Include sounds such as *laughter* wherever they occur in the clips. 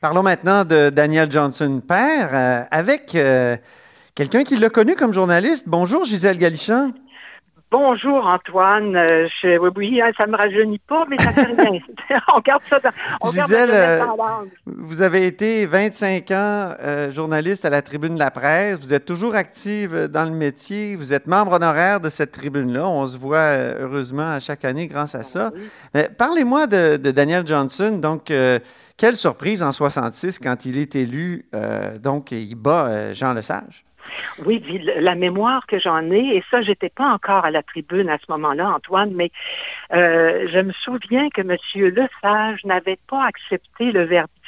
Parlons maintenant de Daniel Johnson, père, euh, avec euh, quelqu'un qui l'a connu comme journaliste. Bonjour, Gisèle Galichan. Bonjour Antoine, euh, je, oui, hein, ça me rajeunit pas, mais ça fait rien. *laughs* *laughs* on garde ça dans, on Gisèle, euh, vous avez été 25 ans euh, journaliste à la Tribune de la Presse, vous êtes toujours active dans le métier, vous êtes membre honoraire de cette tribune-là, on se voit heureusement à chaque année grâce à ça. Parlez-moi de, de, Daniel Johnson, donc quelle surprise en 66 quand il est élu, donc il bat Jean Lesage. Oui, la mémoire que j'en ai, et ça, j'étais pas encore à la tribune à ce moment-là, Antoine, mais euh, je me souviens que M. Lesage n'avait pas accepté le verdict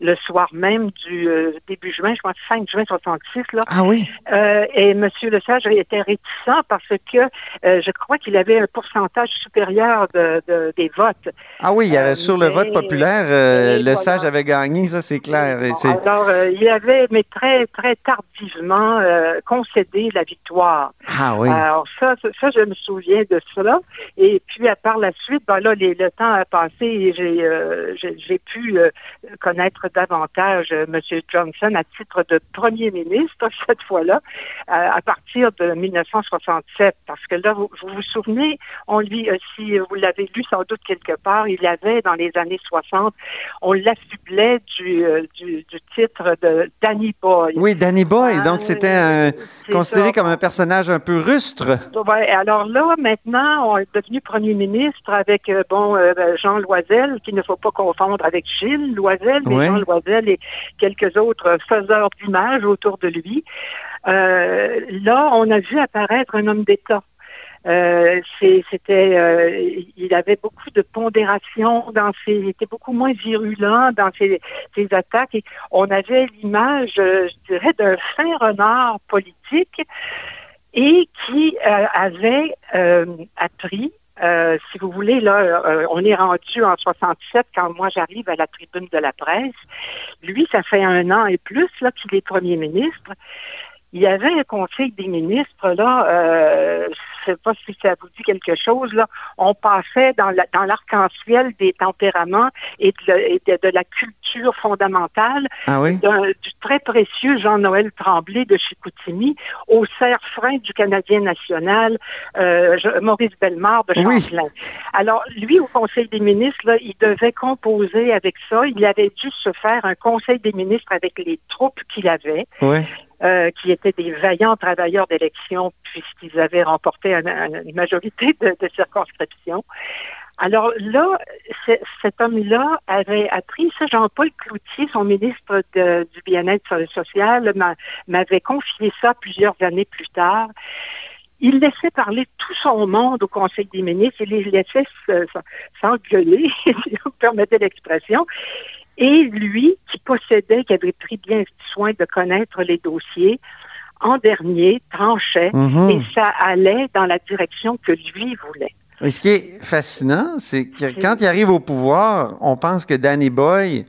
le soir même du euh, début juin, je crois 5 juin 66. Là. Ah oui? Euh, et M. Lesage était réticent parce que je crois qu'il avait un pourcentage supérieur de, des votes. Ah oui, il avait, sur le vote populaire, Lesage avait gagné, ça c'est clair. alors, il avait, mais très, très tardivement, concédé la victoire. Ah oui. Alors ça, ça, je me souviens de cela. Et puis, à par la suite, ben là, le temps a passé et j'ai euh, pu euh, connaître davantage euh, M. Johnson à titre de premier ministre, *laughs* cette fois-là, à partir de 1967. Parce que là, vous vous, souvenez, on lui, si vous l'avez lu sans doute quelque part, il avait dans les années 60, on l'affublait du, du, titre de Danny Boy. Oui, Danny Boy. donc, c'était considéré comme un personnage un peu rustre. Ouais, alors là, maintenant, on est devenu premier ministre avec euh, bon euh, ben, Jean Loisel, qu'il ne faut pas confondre avec Gilles Loisel, mais Jean Loisel et quelques autres faiseurs d'images autour de lui. Euh, là, on a vu apparaître un homme d'État. c'était, il avait beaucoup de pondération dans ses, il était beaucoup moins virulent dans ses, attaques. Et on avait l'image, je dirais, d'un fin renard politique et qui avait appris euh, si vous voulez, là, euh, on est rendu en 67 quand moi j'arrive à la tribune de la presse. Lui, ça fait un an et plus qu'il est premier ministre il y avait un conseil des ministres, là, euh, sais pas si ça vous dit quelque chose, là, on passait dans l'arc-en-ciel des tempéraments et de, la culture fondamentale ah du très précieux Jean-Noël Tremblay de Chicoutimi au cerf-frein du Canadien national, euh, Maurice Bellemare de Champlain. Alors, lui, au conseil des ministres, là, il devait composer avec ça. Il avait dû se faire un conseil des ministres avec les troupes qu'il avait. Euh, qui étaient des vaillants travailleurs d'élection puisqu'ils avaient remporté une, majorité de, circonscriptions. Alors là, cet homme-là avait appris, ça, Jean-Paul Cloutier, son ministre du bien-être social, m'avait confié ça plusieurs années plus tard. Il laissait parler tout son monde au Conseil des ministres, il les laissait s'engueuler, *laughs* si vous permettez l'expression. Et lui, qui possédait, qui avait pris bien soin de connaître les dossiers, en dernier, tranchait mhm. et ça allait dans la direction que lui voulait. Et ce qui est fascinant, c'est que quand il arrive au pouvoir, on pense que Danny Boy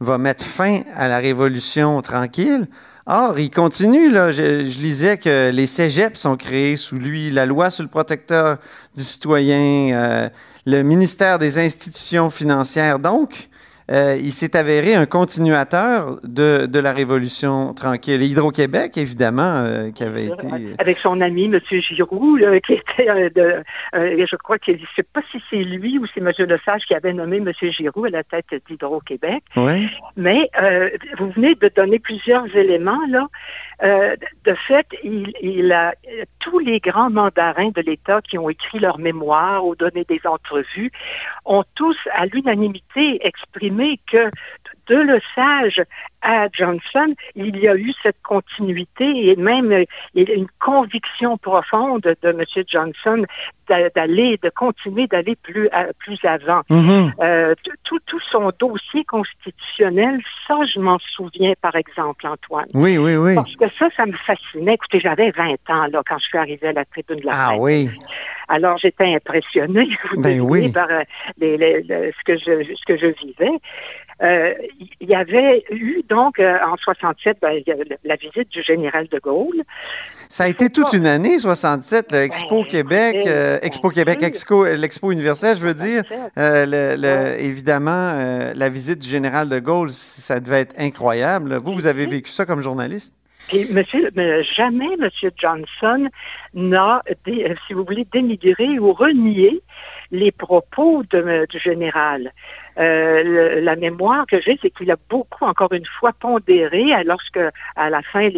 va mettre fin à la révolution tranquille. Or, il continue. Là. Je, lisais que les cégeps sont créés sous lui, la loi sur le protecteur du citoyen, euh, le ministère des institutions financières. Donc, euh, il s'est avéré un continuateur de, la Révolution tranquille. Hydro-Québec, évidemment, euh, qui avait été... Avec son ami, M. Giroux, qui était euh, de... je crois que je ne sais pas si c'est lui ou c'est M. Lesage qui avait nommé M. Giroux à la tête d'Hydro-Québec. Oui. Mais vous venez de donner plusieurs éléments, là. de fait, il, a tous les grands mandarins de l'État qui ont écrit leurs mémoires ou donné des entrevues ont tous à l'unanimité exprimé que de le sage à Johnson, il y a eu cette continuité et même euh, une conviction profonde de M. Johnson d'aller, de continuer d'aller plus, plus avant. Mm-hmm. Euh, tout, tout, son dossier constitutionnel, ça, je m'en souviens, par exemple, Antoine. Oui, oui, oui. Parce que ça, ça me fascinait. Écoutez, j'avais 20 ans là, quand je suis arrivée à la tribune de la Ah oui. Alors, j'étais impressionnée *laughs* ben oui. par euh, ce, que je, ce que je vivais. Il y avait eu donc en 67 ben, la visite du général de Gaulle. Ça a été toute une année, 67, l'Expo Québec, Expo Québec, Expo, l'Expo universelle, je veux dire. Évidemment, la visite du général de Gaulle, ça devait être incroyable. Vous, vous avez vécu ça comme journaliste? Et monsieur, jamais M. Johnson n'a, si vous voulez, dénigré ou renié les propos du général. Euh, la mémoire que j'ai, c'est qu'il a beaucoup, encore une fois, pondéré lorsque, à la fin,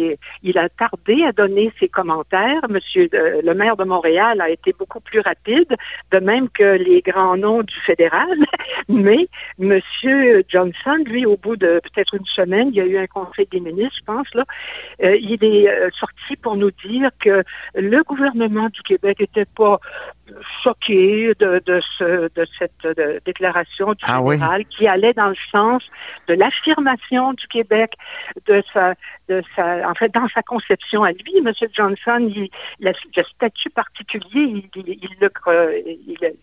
il a tardé à donner ses commentaires. Monsieur euh, le maire de Montréal a été beaucoup plus rapide, de même que les grands noms du fédéral. *laughs* Mais Monsieur Johnson, lui, au bout de peut-être une semaine, il y a eu un conseil des ministres, je pense, là, euh, il est sorti pour nous dire que le gouvernement du Québec n'était pas choqué de, cette déclaration du ah qui allait dans le sens de l'affirmation du Québec, de sa, de sa, en fait, dans sa conception à lui, M. Johnson, il, le statut particulier, il, le,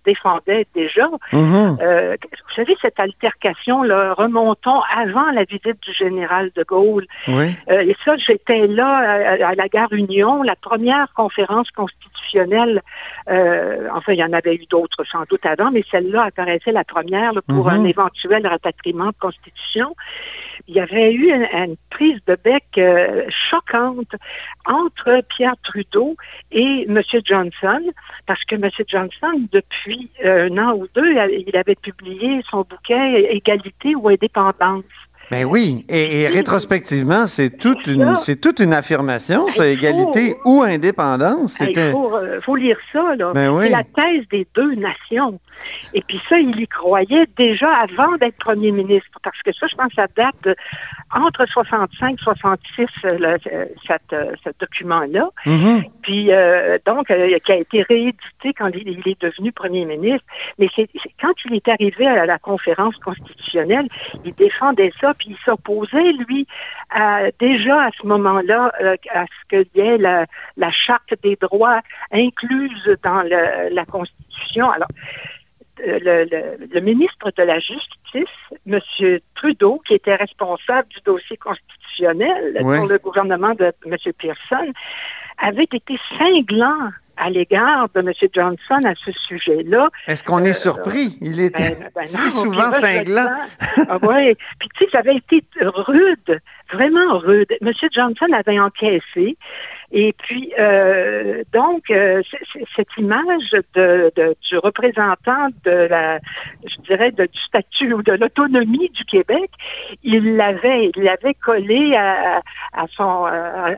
défendait déjà. Mm-hmm. Euh, vous savez, cette altercation, là, remontons avant la visite du général de Gaulle. Euh, et ça, j'étais là à, la gare Union, la première conférence constitutionnelle. Euh, enfin, il y en avait eu d'autres sans doute avant, mais celle-là apparaissait la première pour mm-hmm. un éventuel rapatriement de constitution il y avait eu une, prise de bec euh, choquante entre Pierre Trudeau et M. Johnson, parce que M. Johnson, depuis un an ou deux, il avait publié son bouquet Égalité ou indépendance. Ben oui, et, rétrospectivement, c'est toute une c'est toute une affirmation, ça, égalité ou indépendance. Il euh, faut, lire ça, là. Ben c'est la thèse des deux nations. Et puis ça, il y croyait déjà avant d'être premier ministre, parce que ça, je pense, ça date entre 65 et 66, ce document-là. Mm-hmm. Puis donc, euh, qui a été réédité quand il, est devenu premier ministre. Mais c'est quand il est arrivé à la conférence constitutionnelle, il défendait ça puis il s'opposait, lui, déjà à ce moment-là, euh, à ce qu'il y ait la, charte des droits incluse dans la Constitution. Alors, euh, le, ministre de la Justice, M. Trudeau, qui était responsable du dossier constitutionnel pour le gouvernement de M. Pearson, avait été cinglant à l'égard de M. Johnson à ce sujet-là. Est-ce qu'on est euh, surpris? Il était ben, ben si souvent cinglant. ah, oui. Puis tu sais, ça avait été rude, vraiment rude. M. Johnson avait encaissé. Et puis, euh, donc, euh, cette image de, du représentant de la, je dirais, du statut ou de l'autonomie du Québec, il l'avait, il l'avait collé à, son, à,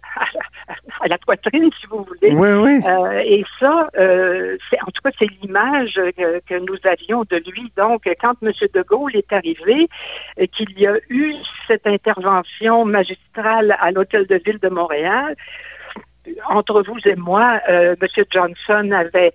la poitrine, si vous voulez. Oui, oui. Euh, et ça, c'est, en tout cas, c'est l'image que, que, nous avions de lui. Donc, quand M. de Gaulle est arrivé, qu'il y a eu cette intervention magistrale à l'Hôtel de Ville de Montréal, entre vous et moi, euh, M. Johnson avait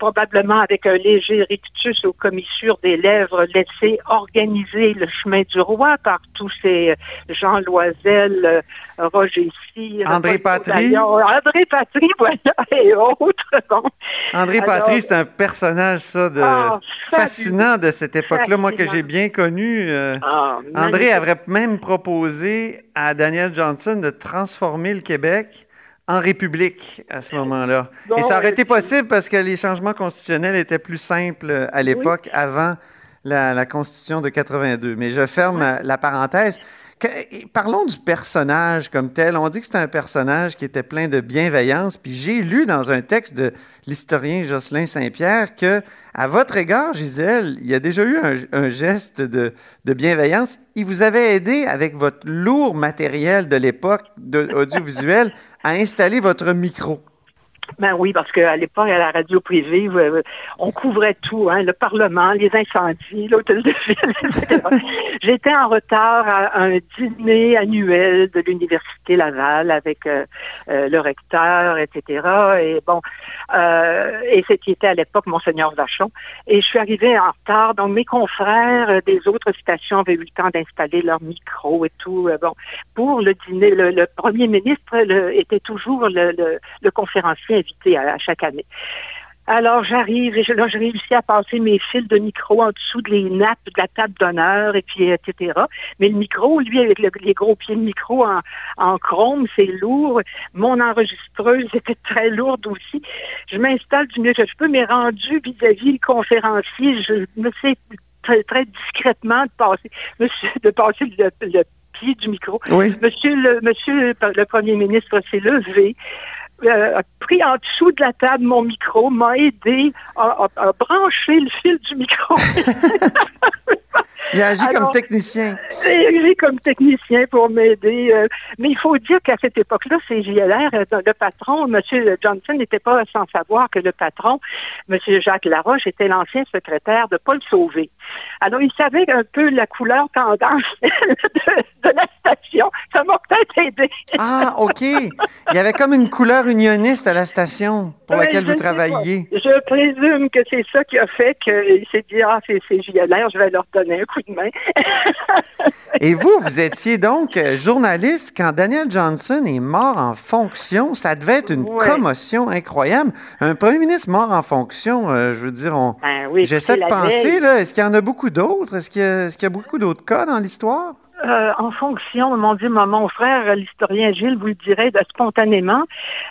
probablement avec un léger rictus aux commissures des lèvres, laissé organiser le chemin du roi par tous ces Jean Loisel, euh, Roger Cyr, André Patry. André *laughs* Patry, voilà, et autres. André Patry, c'est un personnage, ça, de... Ah, fascinant de cette époque-là, moi, que j'ai bien connu. Euh, ah, André avait même proposé à Daniel Johnson de transformer le Québec en République à ce moment-là. Et ça aurait été possible parce que les changements constitutionnels étaient plus simples à l'époque, avant la, Constitution de 82. Mais je ferme la parenthèse. parlons du personnage comme tel. On dit que c'est un personnage qui était plein de bienveillance. Puis j'ai lu dans un texte de l'historien Jocelyn Saint-Pierre que, à votre égard, Gisèle, il y a déjà eu un, geste de, de, bienveillance. Il vous avait aidé avec votre lourd matériel de l'époque *laughs* audiovisuel à installer votre micro. Ben oui, parce qu'à l'époque, à la radio privée, euh, on couvrait tout, hein, le Parlement, les incendies, l'hôtel de ville, *laughs* J'étais en retard à un dîner annuel de l'Université Laval avec euh, euh, le recteur, etc. Et bon, et c'était à l'époque Monseigneur Vachon. Et je suis arrivée en retard, donc mes confrères des autres stations avaient eu le temps d'installer leur micro et tout. bon, pour le dîner, le, premier ministre était toujours le conférencier à, chaque année. Alors j'arrive et je, là, j'ai réussi à passer mes fils de micro en dessous de les nappes de la table d'honneur et puis etc. Mais le micro, lui, avec les gros pieds de micro en, en chrome, c'est lourd. Mon enregistreuse *laughs* était très lourde aussi. Je m'installe du mieux que je peux, mais rendu vis-à-vis le conférencier, je me sais très, très discrètement de passer, *laughs* de passer le, pied du micro. Monsieur, le, monsieur le Premier ministre s'est levé, euh, a pris en dessous de la table mon micro, m'a aidé à, brancher le fil du micro. *laughs* Il a agi comme technicien. Il a agi comme technicien pour m'aider. Euh, mais il faut dire qu'à cette époque-là, c'est JLR, euh, le patron, M. Johnson, n'était pas sans savoir que le patron, M. Jacques Laroche, était l'ancien secrétaire de Paul Sauvé. Alors, il savait un peu la couleur tendance *laughs* de, la station. Ça m'a peut-être aidé. ah, OK. Il y avait comme une couleur unioniste à la station pour laquelle vous travailliez. Je présume que c'est ça qui a fait qu'il s'est dit, ah, c'est JLR, je vais leur donner un coup de main. *laughs* Et vous, vous étiez donc euh, journaliste quand Daniel Johnson est mort en fonction. Ça devait être une commotion incroyable. Un premier ministre mort en fonction, euh, je veux dire, on... Ben j'essaie de penser, là, est-ce qu'il y en a beaucoup d'autres? Est-ce qu'il y, y, a beaucoup d'autres cas dans l'histoire? Euh, en fonction, mon Dieu, mon, frère, l'historien Gilles, vous le dirait de, spontanément.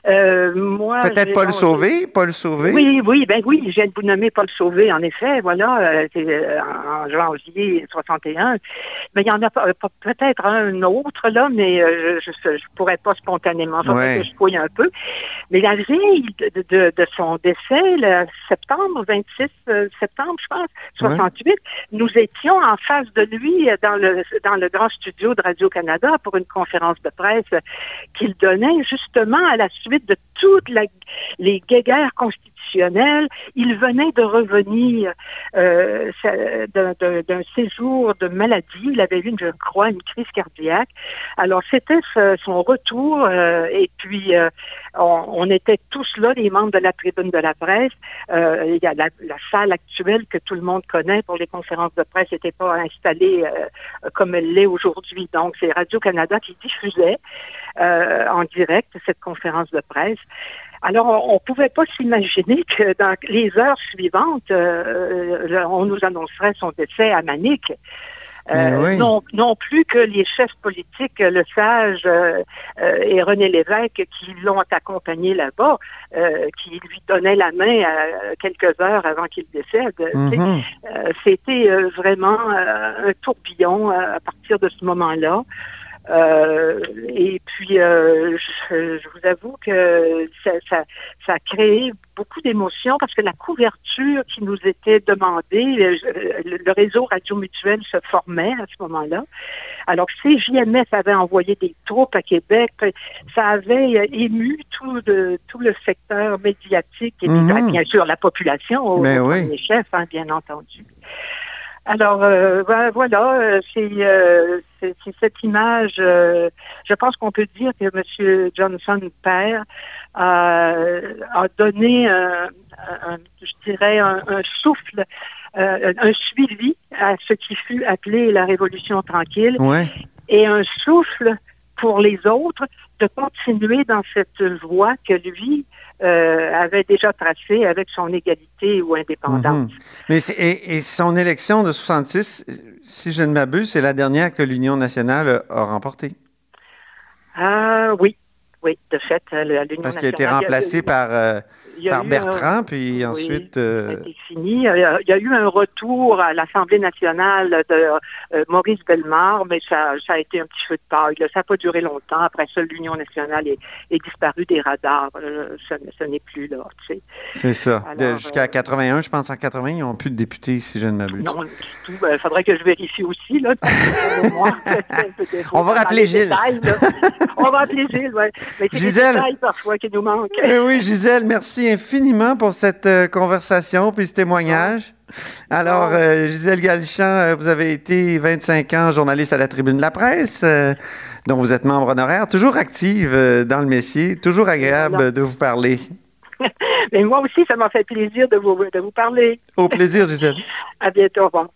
Euh, moi, Peut-être Paul Sauvé, Paul Sauvé. Oui, oui, ben oui, je viens de vous nommer Paul Sauvé, en effet, voilà, euh, en janvier 61. Mais il y en a peut-être un autre, là, mais je ne pourrais pas spontanément, que je fouille un peu. Mais la veille de, son décès, le septembre, 26 septembre, je pense, 68, nous étions en face de lui dans le, dans le studio de Radio-Canada pour une conférence de presse qu'il donnait justement à la suite de toutes les guerres constitutionnelles. Il venait de revenir euh, d'un séjour de maladie. Il avait eu, je crois, une crise cardiaque. Alors, c'était son retour euh, et puis euh, on, était tous là, les membres de la tribune de la presse. la, salle actuelle que tout le monde connaît pour les conférences de presse n'était pas installée comme elle l'est aujourd'hui. Donc, c'est Radio-Canada qui diffusait en direct cette conférence de presse. Alors, on ne pouvait pas s'imaginer que dans les heures suivantes, euh, euh, on nous annoncerait son décès à Manic. Euh, non, plus que les chefs politiques, Le Sage et René Lévesque, qui l'ont accompagné là-bas, qui lui donnaient la main quelques heures avant qu'il décède. Mm-hmm. C'était vraiment un tourbillon à partir de ce moment-là. Euh, et puis, euh, je, vous avoue que ça, a créé beaucoup d'émotions parce que la couverture qui nous était demandée, le, réseau Radio Mutuel se formait à ce moment-là. Alors, CJMS avait envoyé des troupes à Québec. Ça avait ému tout, tout le secteur médiatique et mhm. bien sûr la population au, Mais oui. chef, hein, bien entendu. Alors euh, voilà, c'est c'est cette image, euh, je pense qu'on peut dire que M. Johnson, père, a donné, je dirais, un, souffle, euh, un suivi à ce qui fut appelé la Révolution tranquille, et un souffle pour les autres de continuer dans cette voie que lui euh, avait déjà tracée avec son égalité ou indépendance. Mhm. Mais et, son élection de 66, si je ne m'abuse, c'est la dernière que l'Union nationale a remportée. Ah oui, oui, de fait, l'Union nationale. Parce qu'il a été remplacé par euh, par Bertrand, puis ensuite... Euh, fini. Il y, a, eu un retour à l'Assemblée nationale de euh, Maurice Bellemare, mais ça, a été un petit feu de paille. Ça n'a pas duré longtemps. Après ça, l'Union nationale est, disparue des radars. Euh, ce, n'est plus là. C'est ça. Jusqu'à 81, je pense en 80, ils n'ont plus de députés, si je ne m'abuse. Non, du tout. Il ben, faudrait que je vérifie aussi. Là, *laughs* On va rappeler Gilles. On va appeler Gilles, oui. Mais c'est Gisèle. des détails parfois qui nous manquent. oui, Gisèle, merci infiniment pour cette euh, conversation puis ce témoignage. Alors, euh, Gisèle Galichan, euh, vous avez été 25 ans journaliste à la Tribune de la Presse, dont vous êtes membre honoraire, toujours active dans le métier, toujours agréable de vous parler. *laughs* Mais moi aussi, ça m'a fait plaisir de vous, de vous parler. Au plaisir, Gisèle. *laughs* à bientôt, au revoir.